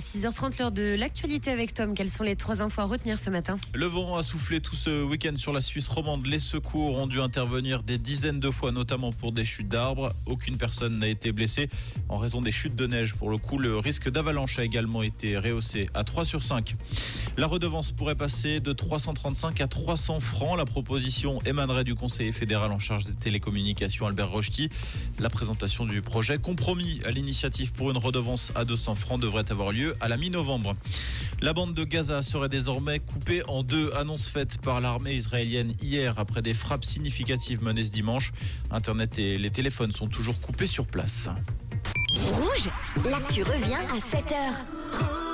6h30, l'heure de l'actualité avec Tom. Quelles sont les trois infos à retenir ce matin? Le vent a soufflé tout ce week-end sur la Suisse romande. Les secours ont dû intervenir des dizaines de fois, notamment pour des chutes d'arbres. Aucune personne n'a été blessée en raison des chutes de neige. Pour le coup, le risque d'avalanche a également été rehaussé à 3 sur 5. La redevance pourrait passer de 335 à 300 francs. La proposition émanerait du conseiller fédéral en charge des télécommunications, Albert Rochety. La présentation du projet compromis à l'initiative pour une redevance à 200 francs devrait avoir lieu à la mi-novembre. La bande de Gaza serait désormais coupée en deux, annonce faite par l'armée israélienne hier après des frappes significatives menées ce dimanche. Internet et les téléphones sont toujours coupés sur place. Rouge, l'actu revient à 7h.